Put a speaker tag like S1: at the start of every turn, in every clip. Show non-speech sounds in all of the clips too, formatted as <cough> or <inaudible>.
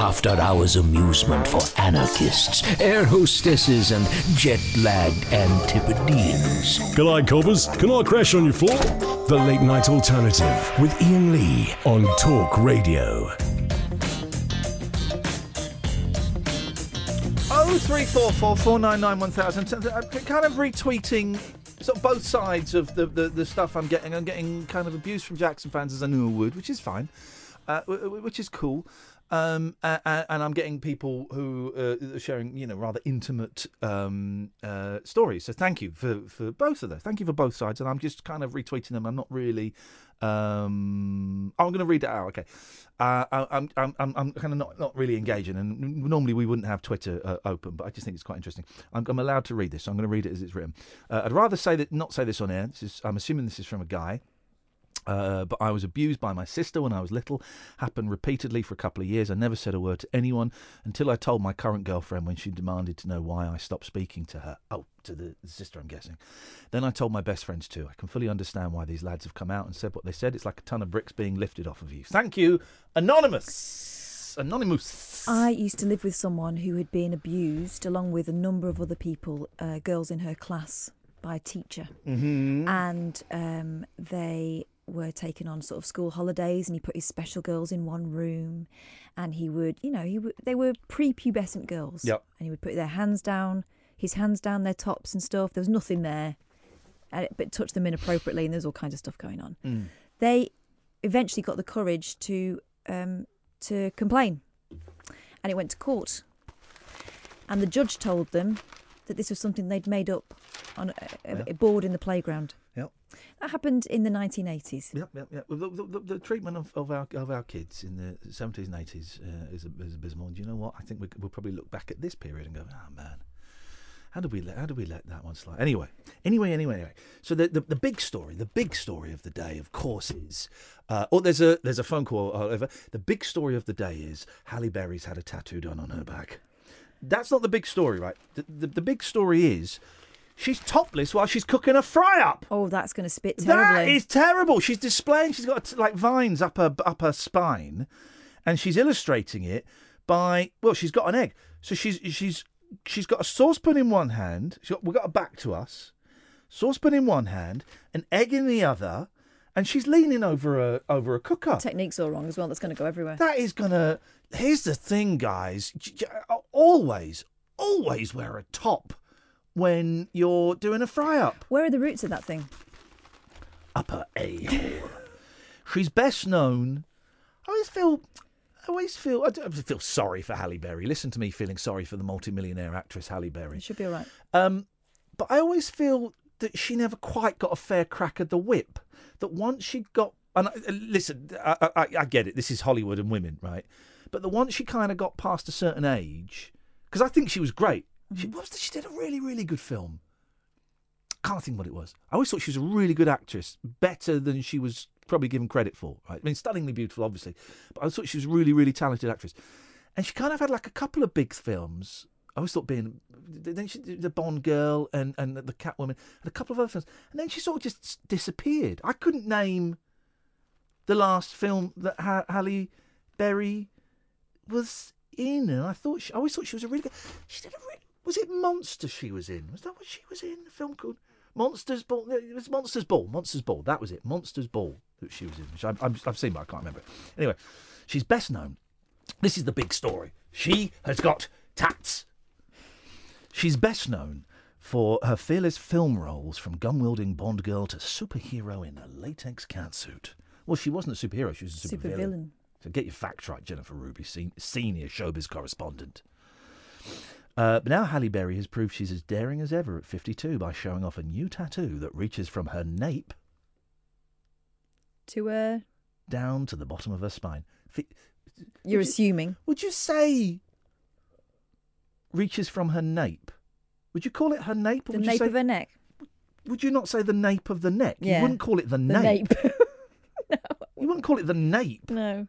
S1: After hours amusement for anarchists, air hostesses, and jet lagged Antipodeans.
S2: G'day, coppers. Can I crash on your floor? The Late Night Alternative with Iain Lee on Talk Radio.
S3: Oh three four four four nine nine one thousand. I'm kind of retweeting sort of both sides of the, the, the stuff I'm getting. I'm getting kind of abuse from Jackson fans as I knew I would, which is fine, uh, w- w- which is cool. Um, and I'm getting people who uh, are sharing, you know, rather intimate um, uh, stories. So thank you for, for both of those. Thank you for both sides. And I'm just kind of retweeting them. I'm not really. Um, I'm going to read it out. Okay. Uh, I, I'm, I'm, I'm, I'm kind of not, not really engaging. And normally we wouldn't have Twitter uh, open, but I just think it's quite interesting. I'm, I'm allowed to read this. So I'm going to read it as it's written. Uh, I'd rather say that not say this on air. This is, I'm assuming this is from a guy. Uh, but I was abused by my sister when I was little. Happened repeatedly for a couple of years. I never said a word to anyone until I told my current girlfriend when she demanded to know why I stopped speaking to her. Oh, to the sister, I'm guessing. Then I told my best friends too. I can fully understand why these lads have come out and said what they said. It's like a ton of bricks being lifted off of you. Thank you, Anonymous. Anonymous.
S4: I used to live with someone who had been abused, along with a number of other people, uh, girls in her class, by a teacher.
S3: Mm-hmm.
S4: And um, they were taken on sort of school holidays, and he put his special girls in one room, and he would, you know, he would, they were prepubescent girls.
S3: Yep.
S4: And he would put their hands down, his hands down their tops and stuff. There was nothing there, uh, but touch them inappropriately, and there's all kinds of stuff going on.
S3: Mm.
S4: They eventually got the courage to um, to complain, and it went to court. And the judge told them that this was something they'd made up on a, a, a board in the playground.
S3: Yep.
S4: That happened in the 1980s.
S3: Yep, yep, yep. Well, The, the, the, treatment of, of our of our kids in the seventies and eighties uh, is, is abysmal. And do you know what? I think we, we'll probably look back at this period and go, "Oh man, how did we let how did we let that one slide?" Anyway, anyway, anyway, anyway. So the, the the big story, the big story of the day, of course, is. Uh, oh, there's a there's a phone call. over. the big story of the day is Halle Berry's had a tattoo done on her back. That's not the big story, right? The, the, the big story is she's topless while she's cooking a fry up.
S4: Oh, that's going to spit terribly.
S3: That is terrible. She's displaying. She's got like vines up her up her spine, and she's illustrating it by well, she's got an egg. So she's she's she's got a saucepan in one hand. She's got, we've got a back to us. Saucepan in one hand, an egg in the other, and she's leaning over a over a cooker.
S4: Technique's all wrong as well. That's going to go everywhere.
S3: That is gonna. Here's the thing, guys. Always, always wear a top when you're doing a fry up.
S4: Where are the roots of that thing?
S3: Upper A hole. She's best known. I always feel. I always feel. I don't feel sorry for Halle Berry. Listen to me feeling sorry for the multimillionaire actress Halle Berry.
S4: It should be all right.
S3: Um, but I always feel that she never quite got a fair crack at the whip. That once she got, and I, uh, listen, I, I, I get it. This is Hollywood and women, right? But the once she kind of got past a certain age, because I think she was great. She
S4: Mm-hmm.
S3: was. She did a really, really good film. Can't think what it was. I always thought she was a really good actress, better than she was probably given credit for. Right? I mean, stunningly beautiful, obviously, but I thought she was a really, really talented actress. And she kind of had like a couple of big films. I always thought being then she the Bond girl and and the Catwoman and a couple of other films, and then she sort of just disappeared. I couldn't name the last film that ha- Halle Berry was in, and I thought she, I always thought she was a really good. She did a really, was it Monster she was in? Was that what she was in? A film called Monsters Ball. It was Monsters Ball. Monsters Ball. That was it. Monsters Ball that she was in, which I've, I've, I've seen, but I can't remember. Anyway, she's best known. This is the big story. She has got tats. She's best known for her fearless film roles from gun wielding Bond girl to superhero in a latex catsuit. Well, she wasn't a superhero, she was a supervillain.
S4: Supervillain.
S3: So get your facts right, Jennifer Ruby, sen- senior showbiz correspondent. Uh, but now Halle Berry has proved she's as daring as ever at 52 by showing off a new tattoo that reaches from her nape
S4: To her
S3: down to the bottom of her spine. Fi-
S4: you're
S3: Would you-
S4: assuming
S3: Would you say reaches from her nape? Would you call it her nape? Or
S4: the
S3: you
S4: nape
S3: say,
S4: of her neck.
S3: Would you not say the nape of the neck?
S4: Yeah.
S3: You wouldn't call it the,
S4: The
S3: nape.
S4: nape. <laughs>
S3: You wouldn't call it the nape.
S4: no,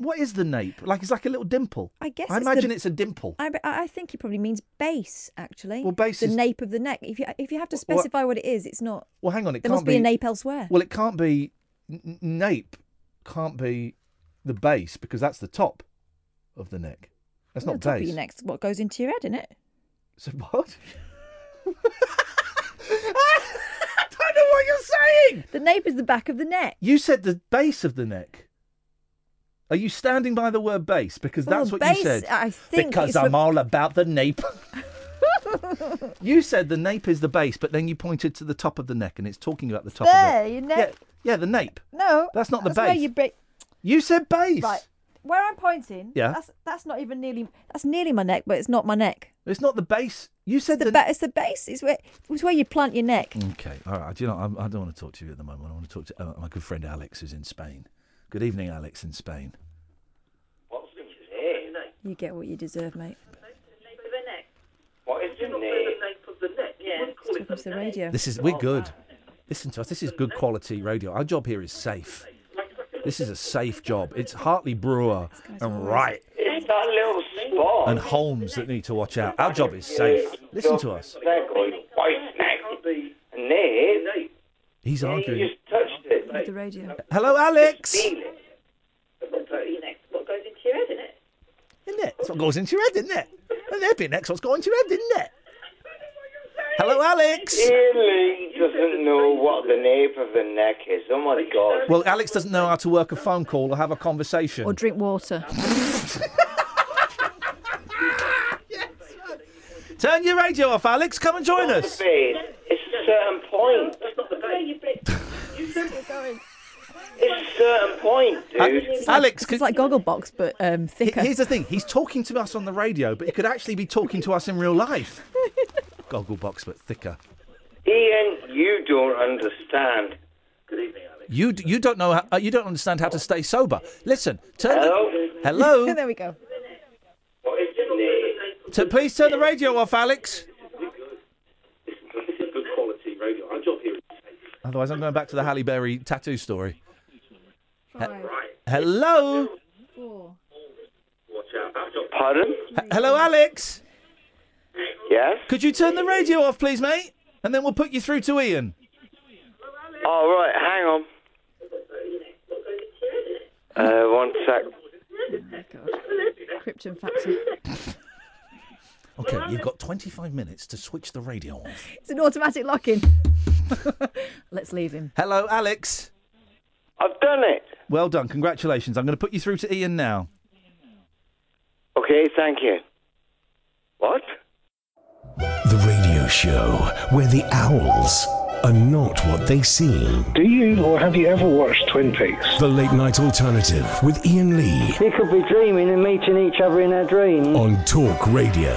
S3: What is the nape? Like it's like a little dimple.
S4: I guess
S3: I
S4: it's the-
S3: imagine it's a dimple.
S4: I, I think he probably means base. Actually,
S3: Well, base
S4: the
S3: is-
S4: nape of the neck. If you if you have to specify what it is, it's not.
S3: Well, hang on. It
S4: There must be a nape elsewhere.
S3: Well, it can't be n- nape. Can't be the base because that's the top of the neck. That's
S4: the
S3: not
S4: top
S3: base.
S4: of your neck's what goes into your head, isn't it?
S3: So what? <laughs> I don't know what you're saying.
S4: The nape is the back of the neck.
S3: You said the base of the neck. Are you standing by the word base? Because that's
S4: Well,
S3: what
S4: base,
S3: you said.
S4: I think
S3: because I'm
S4: re-
S3: all about the nape. <laughs> you said the nape is the base, but then you pointed to the top of the neck, and it's talking about the top
S4: There,
S3: of the
S4: your neck.
S3: yeah, the nape.
S4: No,
S3: That's not the
S4: where
S3: base.
S4: you break.
S3: You said base.
S4: Right, where I'm pointing.
S3: Yeah.
S4: That's that's not even nearly. That's nearly my neck, but it's not my neck.
S3: It's not the base. You said
S4: The,
S3: the.
S4: ba- it's the base. It's where it's where you plant your neck.
S3: Okay, all right. Do you know? I'm, I don't want to talk to you at the moment. I want to talk to uh, my good friend Alex, who's in Spain. Good evening, Alex, in Spain.
S4: You get what you deserve, mate.
S5: What is the name?
S4: Talking to the radio.
S3: This is we're good. Listen to us. This is good quality radio. Our job here is safe. This is a safe job. It's Hartley Brewer and Wright
S5: It's that little spot.
S3: and Holmes that need to watch out. Our job is safe. Listen to us.
S5: They're going white snack. And there,
S3: He's arguing.
S5: Just touched it.
S4: With the radio.
S3: Hello, Alex.
S5: Feel it.
S3: Isn't it? That's what goes into your head, isn't it? And there'd be next what's going into your head, isn't it? Hello, Alex.
S5: Iain Lee doesn't know what the nape of the neck is. Oh my god.
S3: Well, Alex doesn't know how to work a phone call or have a conversation.
S4: Or drink water. <laughs>
S3: Turn your radio off, Alex. Come and join us.
S5: It's a certain point. It's a certain point, dude.
S3: Uh, Alex,
S4: It's like Gogglebox, but um, thicker.
S3: Here's the thing: he's talking to us on the radio, but he could actually be talking to us in real life. <laughs> Gogglebox, but thicker.
S5: Iain, you don't understand. Good evening, Alex.
S3: You d- you don't know how, uh, you don't understand how to stay sober. Listen, turn
S5: Hello?
S3: the hello. <laughs>
S4: there we go.
S5: What is the name?
S3: T- please turn the radio off, Alex. Otherwise, I'm going back to the Halle Berry tattoo story. He- hello,
S5: Pardon?
S3: H- hello, Alex.
S5: Yes?
S3: Could you turn the radio off, please, mate? And then we'll put you through to Iain.
S5: All right, hang on. Uh, one sec.
S4: Krypton factor. <laughs>
S3: Okay, you've got 25 minutes to switch the radio off.
S4: It's an automatic lock-in. <laughs> Let's leave him.
S3: Hello, Alex.
S5: I've done it.
S3: Well done. Congratulations. I'm going to put you through to Iain now.
S5: Okay, thank you. What?
S2: The radio show where the owls are not what they seem.
S6: Do you or have you ever watched Twin Peaks?
S2: The late night alternative with Iain Lee
S7: We could be dreaming and meeting each other in their dreams.
S2: on Talk Radio.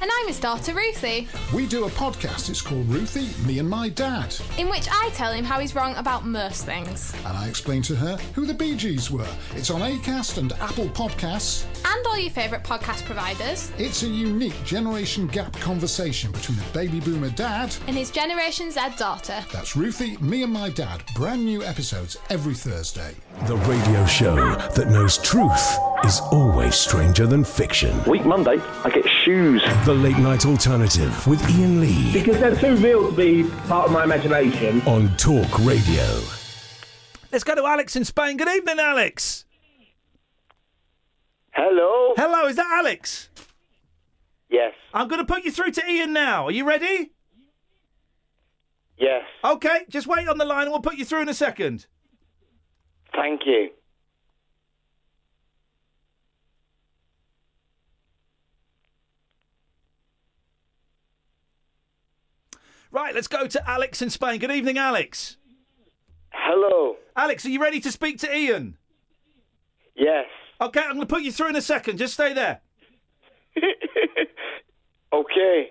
S8: And I'm his daughter, Ruthie,
S9: We do a podcast. It's called Ruthie, Me and My Dad.
S8: in which I tell him how he's wrong about most things.
S9: And I explain to her who the Bee Gees were. It's on Acast and Apple Podcasts.
S8: And all your favourite podcast providers.
S9: It's a unique generation gap conversation between a baby boomer dad.
S8: And his Generation Z daughter.
S9: That's Ruthie, Me and My Dad. Brand new episodes every Thursday.
S2: The radio show that knows truth is always stranger than fiction.
S6: Week Monday, I get shoes.
S2: The Late Night Alternative with Iain Lee
S10: Because they're too real to be part of my imagination.
S2: on Talk Radio.
S3: Let's go to Alex in Spain. Good evening, Alex.
S5: Hello?
S3: Hello, is that Alex?
S5: Yes.
S3: I'm going to put you through to Iain now. Are you ready?
S5: Yes.
S3: Okay, just wait on the line and we'll put you through in a second.
S5: Thank you.
S3: Right, let's go to Alex in Spain. Good evening, Alex.
S5: Hello.
S3: Alex, are you ready to speak to Iain?
S5: Yes.
S3: Okay, I'm going to put you through in a second. Just stay there. <laughs>
S5: Okay.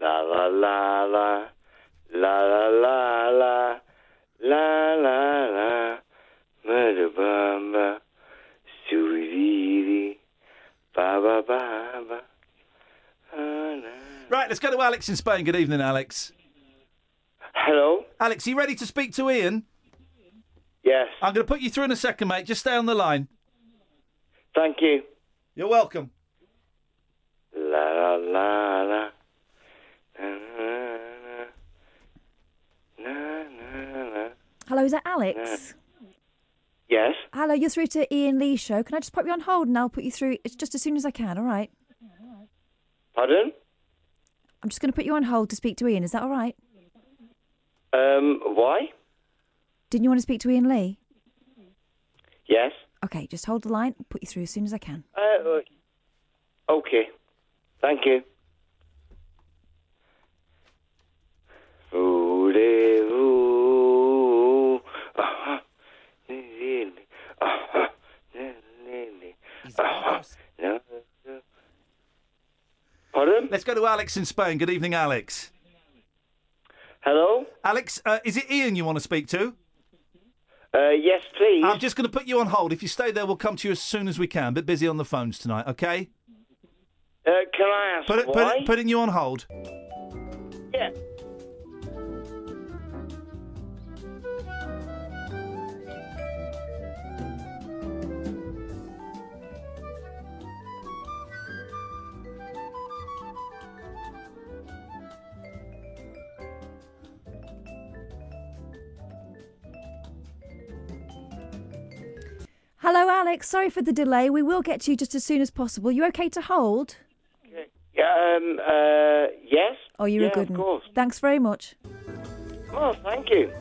S5: La la la la. La la la la. La la la. Madabamba. Suididi. Ba ba ba ba.
S3: Right, let's go to Alex in Spain. Good evening, Alex.
S5: Hello?
S3: Alex, are you ready to speak to Iain?
S5: Yes.
S3: I'm going to put you through in a second, mate. Just stay on the line.
S5: Thank you.
S3: You're welcome.
S5: La la la la.
S4: Hello, is that Alex?
S5: Yes.
S4: Hello, you're through to Iain Lee show. Can I just put you on hold and I'll put you through it's just as soon as I can, all right?
S5: Pardon?
S4: I'm just going to put you on hold to speak to Iain. Is that all right?
S5: Um, why?
S4: Didn't you want to speak to Iain Lee?
S5: Yes.
S4: Okay, just hold the line. I'll put you through as soon as I can.
S5: Uh, okay. Thank you.
S3: Let's go to Alex in Spain. Good evening, Alex.
S5: Hello?
S3: Alex, uh, is it Iain you want to speak to?
S5: Uh, yes, please.
S3: I'm just going to put you on hold. If you stay there, we'll come to you as soon as we can. bit busy on the phones tonight, okay?
S5: Uh, can I ask
S3: Put it, put
S5: why?
S3: it, putting you on hold.
S5: Yeah.
S4: Sorry for the delay. We will get to you just as soon as possible. You okay to hold?
S5: Yeah, um, uh, yes,
S4: Oh, you're
S5: Yeah,
S4: a good one.
S5: of course.
S4: Thanks very much.
S5: Oh, thank you.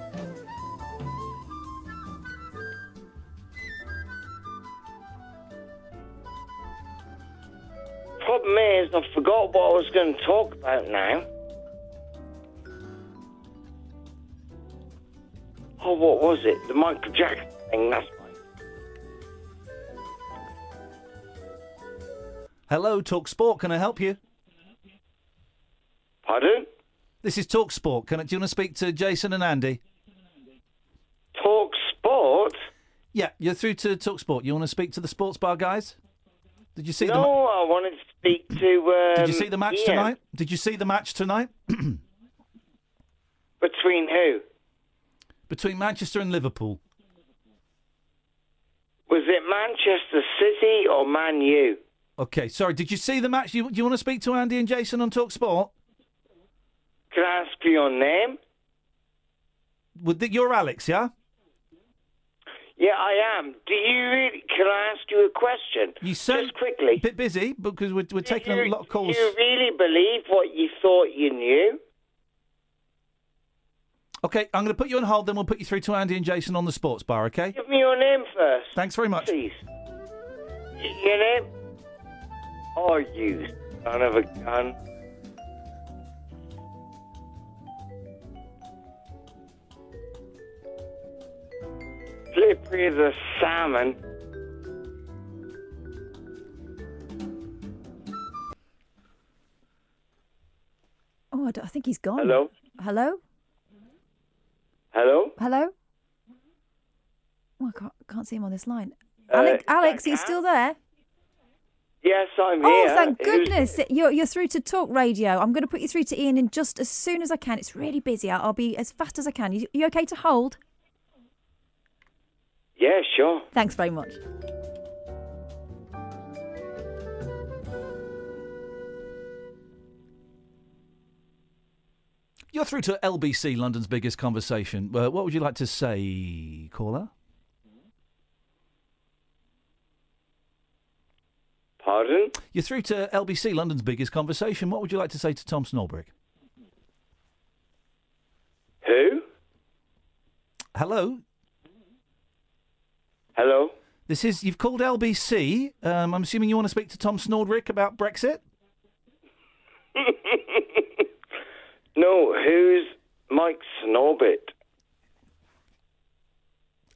S5: Problem is, I forgot what I was going to talk about now. Oh, what was it? The Michael Jackson thing, that's
S3: Hello, Talk Sport. Can I help you?
S5: Pardon?
S3: This is Talk Sport. Can I, do you want to speak to Jason and Andy?
S5: Talk Sport?
S3: Yeah, you're through to Talk Sport. You want to speak to the sports bar guys? Did you see
S5: no,
S3: the? ma-
S5: I wanted to speak to. Um,
S3: Did you see the match
S5: Iain.
S3: tonight? Did you see the match tonight <clears throat>
S5: Between who?
S3: between Manchester and Liverpool?
S5: Was it Manchester City or Man U?
S3: Okay, sorry. Did you see the match? You, do you want to speak to Andy and Jason on Talk Sport?
S5: Can I ask for your name?
S3: Would you're Alex, yeah?
S5: Yeah, I am. Do you really? Can I ask you a question?
S3: You sound
S5: Just quickly.
S3: a bit busy because we're, we're taking a lot of calls.
S5: Do you really believe what you thought you knew?
S3: Okay, I'm going to put you on hold. Then we'll put you through to Andy and Jason on the sports bar. Okay?
S5: Give me your name first.
S3: Thanks very much.
S5: Please. Your name? Oh, you son of a gun. Slippery as a salmon.
S4: Oh, I, I think he's gone.
S5: Hello?
S4: Hello?
S5: Hello?
S4: Hello? Oh, I can't, can't see him on this line.
S5: Uh,
S4: Alex, Alex, are you still there?
S5: Yes, I'm
S4: Oh,
S5: here.
S4: thank
S5: Who's-
S4: goodness. You're, you're through to Talk Radio. I'm going to put you through to Iain in just as soon as I can. It's really busy. I'll, I'll be as fast as I can. You, you okay to hold?
S5: Yeah, sure.
S4: Thanks very much.
S3: You're through to LBC, London's biggest conversation. Uh, what would you like to say, caller?
S5: Pardon?
S3: You're through to LBC, London's biggest conversation. What would you like to say to Tom Snorbrick?
S5: Who?
S3: Hello.
S5: Hello?
S3: This is you've called LBC. Um, I'm assuming you want to speak to Tom Snordrick about Brexit. <laughs>
S5: No, who's Mike Snorbit?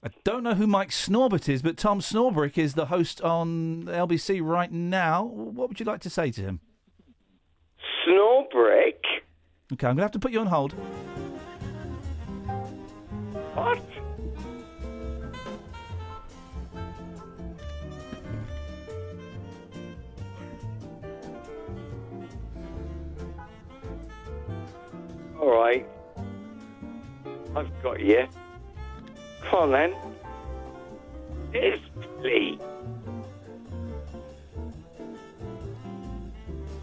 S3: I don't know who Mike Snorbit is, but Tom Snorbrick is the host on LBC right now. What would you like to say to him?
S5: Snorbrick?
S3: Okay, I'm going to have to put you on hold.
S5: What? All right. I've got you. Come on then. Yes, please.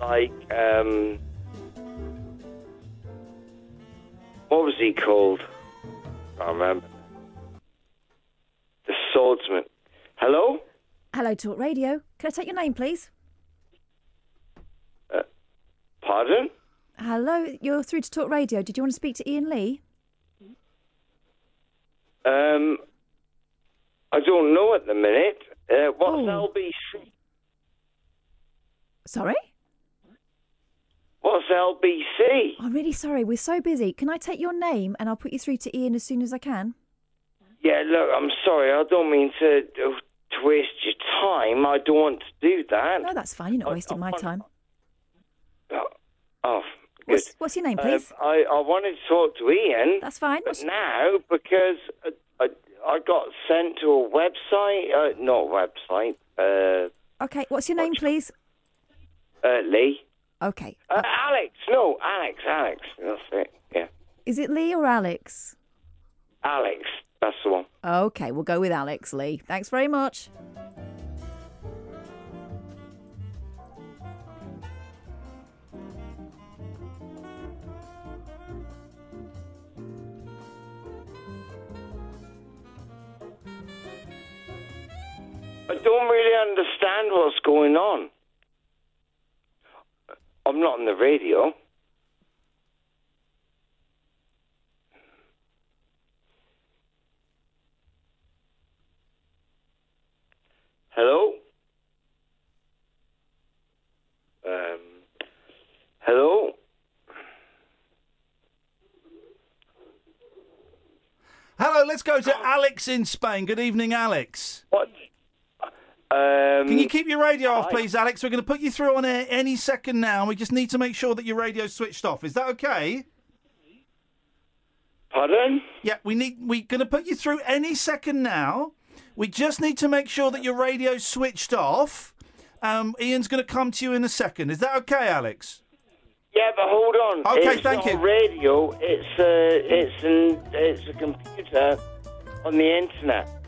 S5: Like, um. What was he called? I remember. The swordsman. Hello?
S4: Hello, Talk Radio. Can I take your name, please?
S5: Pardon?
S4: Hello, you're through to Talk Radio. Did you want to speak to Iain Lee?
S5: Um, I don't know at the minute. Uh, what's
S4: Oh.
S5: LBC?
S4: Sorry?
S5: What's LBC?
S4: I'm really sorry. We're so busy. Can I take your name and I'll put you through to Iain as soon as I can?
S5: Yeah, look, I'm sorry. I don't mean to to waste your time. I don't want to do that.
S4: No, that's fine. You're not
S5: I-
S4: wasting
S5: I
S4: my
S5: want-
S4: time.
S5: Oh, good.
S4: What's, what's your name,
S5: Um,
S4: please?
S5: I, I wanted to talk to Iain.
S4: That's fine.
S5: But now, because uh, I, I got sent to a website, uh, not website, uh,
S4: Okay, what's your name, please?
S5: uh, Lee.
S4: Okay.
S5: Uh, Alex, no, Alex, Alex. That's it. Yeah,
S4: Is it Lee or Alex?
S5: Alex. That's the one.
S4: Okay, we'll go with Alex Lee. Thanks very much.
S5: don't really understand what's going on. I'm not on the radio. Hello? Um, hello?
S3: Hello, let's go to Alex in Spain. Good evening, Alex.
S5: What? Um,
S3: Can you keep your radio off, please, Alex? We're going to put you through on air any second now. We just need to make sure that your radio's switched off. Is that okay?
S5: Pardon?
S3: Yeah, we need. We're going to put you through any second now. We just need to make sure that your radio's switched off. Um, Iain's going to come to you in a second. Is that okay, Alex?
S5: Yeah, but hold on.
S3: Okay,
S5: it's
S3: thank
S5: not
S3: you.
S5: a radio. It's a, it's an, it's a computer on the internet.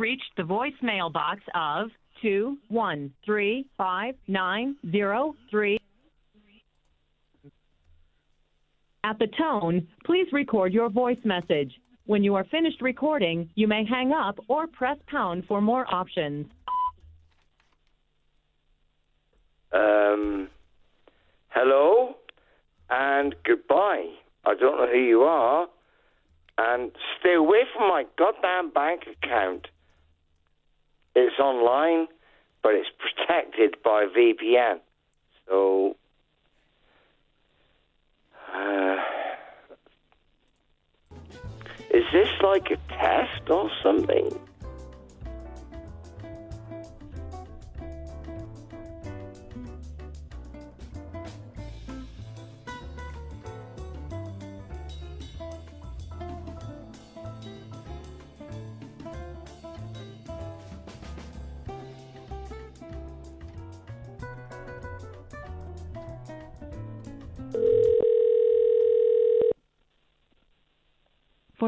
S11: Reached the voicemail box of two one three five nine zero three. At the tone, please record your voice message. When you are finished recording, you may hang up or press pound for more options.
S5: Um, hello? And goodbye. I don't know who you are. And stay away from my goddamn bank account. It's online, but it's <laughs> protected by VPN. So. Uh, is this like a test or something?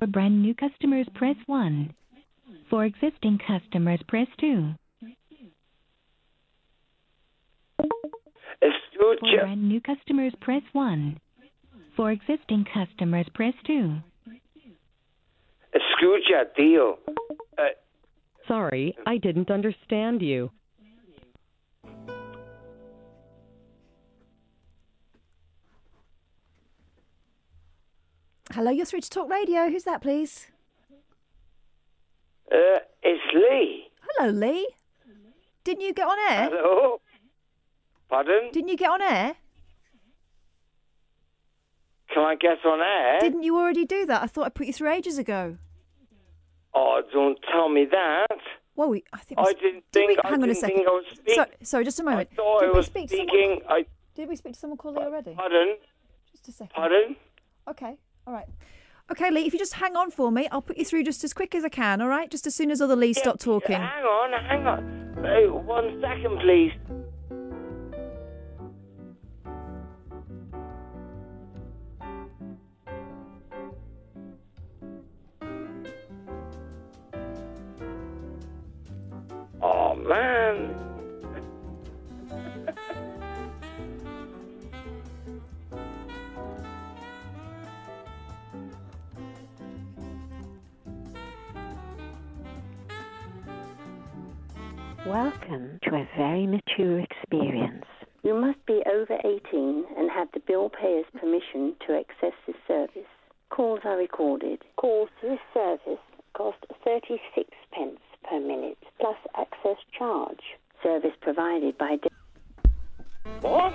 S12: For brand new customers, press 1. For existing customers, press 2. For brand new customers, press 1. For existing customers, press 2.
S5: Escucha, tío. Uh,
S11: Sorry, I didn't understand you.
S4: Hello, you're through to Talk Radio. Who's that, please?
S5: uh, it's Lee.
S4: Hello, Lee. Didn't you get on air?
S5: Hello? Pardon?
S4: Didn't you get on air?
S5: Can I get on air?
S4: Didn't you already do that? I thought I put you through ages ago.
S5: Oh, don't tell me that.
S4: Well, we, I think.
S5: I didn't
S4: did we-
S5: think. I
S4: hang on a second.
S5: think I was speaking.
S4: Sorry, sorry, just a moment.
S5: I thought
S4: did
S5: I
S4: we
S5: was
S4: speak to
S5: speaking.
S4: someone?
S5: I
S4: Did we speak to someone called Lee already?
S5: pardon.
S4: Just a second.
S5: Pardon.
S4: Okay, all right. Okay, Lee, if you just hang on for me, I'll put you through just as quick as I can, all right? Just as soon as other Lee stop talking.
S5: Hang on, hang on. Hey, one second, please. Oh man.
S13: Welcome to a very mature experience. You must be over 18 and have the bill payer's permission to access this service. Calls are recorded. Calls to this service cost 36 pence per minute plus access charge. Service provided by.
S5: What?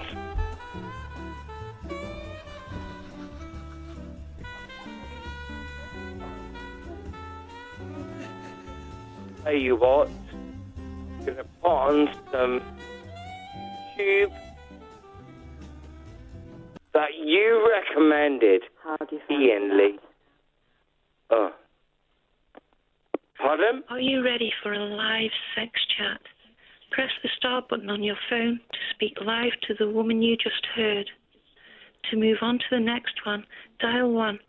S5: Tell you what, gonna put on some um, tube that you recommended,
S13: How do you
S5: Iain Lee. Oh. Pardon?
S14: Are you ready for a live sex chat? Press the star button on your phone to speak live to the woman you just heard. To move on to the next one, dial 1.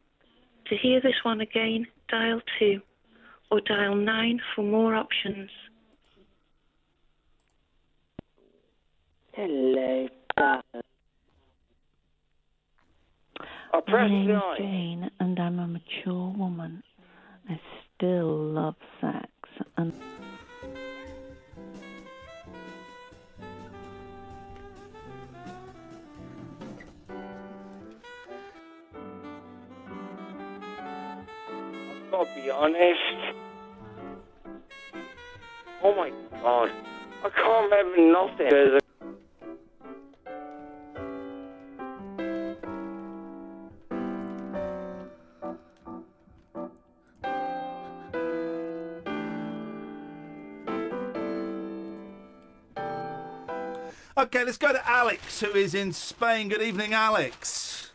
S14: To hear this one again, dial 2. or dial 9 for more options.
S13: Hello, darling.
S5: I oh, press
S15: My name's
S5: nine.
S15: Jane, and I'm a mature woman. I still love sex, and
S5: I've got to be honest. Oh my god. I can't remember nothing.
S3: Okay, let's go to Alex, who is in Spain. Good evening, Alex.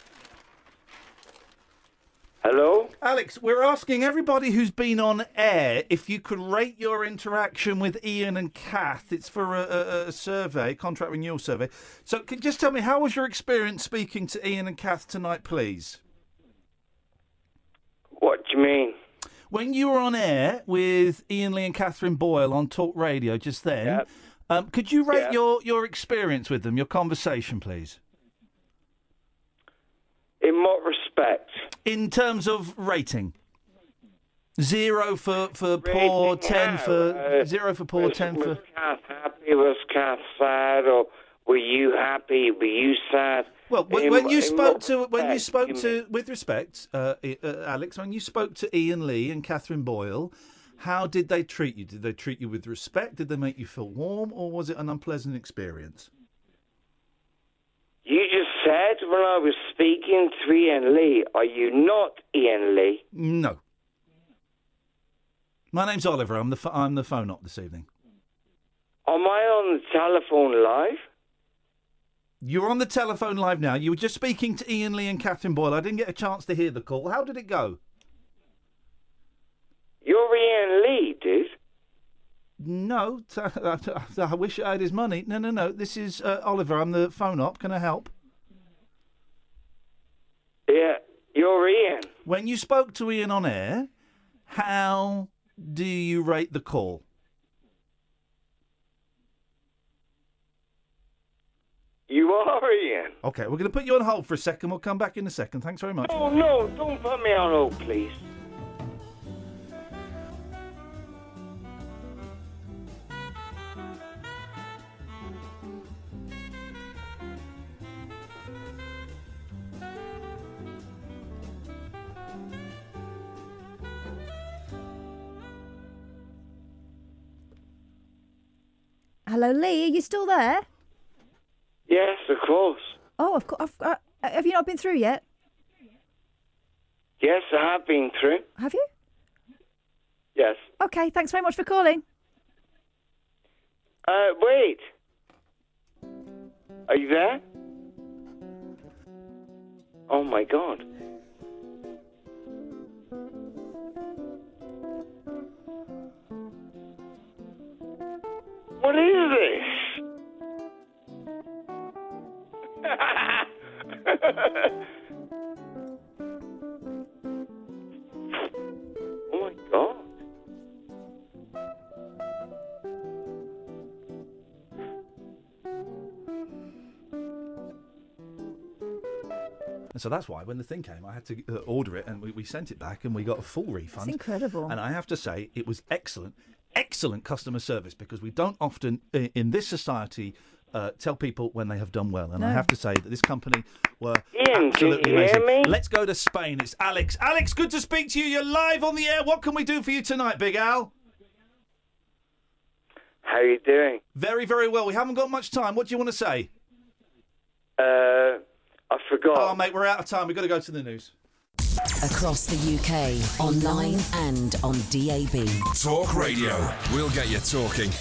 S5: Hello?
S3: Alex, we're asking everybody who's been on air if you could rate your interaction with Iain and Kath. It's for a, a, a survey, contract renewal survey. So, can just tell me, how was your experience speaking to Iain and Kath tonight, please?
S5: What do you mean?
S3: When you were on air with Iain Lee and Catherine Boyle on Talk Radio just then, um, could you rate
S5: Yeah.
S3: your, your experience with them, your conversation, please?
S5: In what respect?
S3: In terms of rating. Zero for, for poor, ten
S5: how?
S3: for
S5: Uh,
S3: zero for poor,
S5: was,
S3: ten
S5: was
S3: for.
S5: Kath happy? Was Kath sad? Or were you happy? Were you sad?
S3: Well, when,
S5: In-
S3: when you spoke to when you spoke to with respect, uh, uh, Alex, when you spoke to Iain Lee and Catherine Boyle, how did they treat you? Did they treat you with respect? Did they make you feel warm, or was it an unpleasant experience?
S5: You just said when I was speaking to Iain Lee, are you not Iain Lee?
S3: No. My name's Oliver. I'm the ph- I'm the phone op this evening.
S5: Am I on the telephone live?
S3: You're on the telephone live now. You were just speaking to Iain Lee and Catherine Boyle. I didn't get a chance to hear the call. How did it go?
S5: You're Iain Lee, dude.
S3: No, t- <laughs> I wish I had his money. No, no, no. This is uh, Oliver. I'm the phone op. Can I help?
S5: Yeah, you're Iain.
S3: When you spoke to Iain on air, how do you rate the call?
S5: You are Iain.
S3: Okay, we're going to put you on hold for a second. We'll come back in a second. Thanks very much.
S5: Oh no, don't put me on hold, please.
S4: Hello, Lee. Are you still there?
S5: Yes, of course.
S4: Oh, of course. Uh, have you not been through yet?
S5: Yes, I have been through.
S4: Have you?
S5: Yes.
S4: Okay. Thanks very much for calling.
S5: Uh, wait. Are you there? Oh my god. What is this? oh my god.
S3: And so that's why when the thing came, I had to uh, order it, and we, we sent it back, and we got a full refund.
S4: It's incredible.
S3: And I have to say, it was excellent, excellent customer service because we don't often in this society. Uh, tell people when they have done well, and I have to say that this company were
S5: Iain, can
S3: absolutely
S5: you hear
S3: amazing.
S5: me?
S3: Let's go to Spain. It's Alex. Alex, good to speak to you. You're live on the air. What can we do for you tonight, Big Al?
S5: How are you doing?
S3: Very, very well. We haven't got much time. What do you want to say?
S5: Uh, I forgot.
S3: Oh, mate, we're out of time. We've got to go to the news.
S16: Across the UK, online and on DAB.
S17: Talk Radio. We'll get you talking.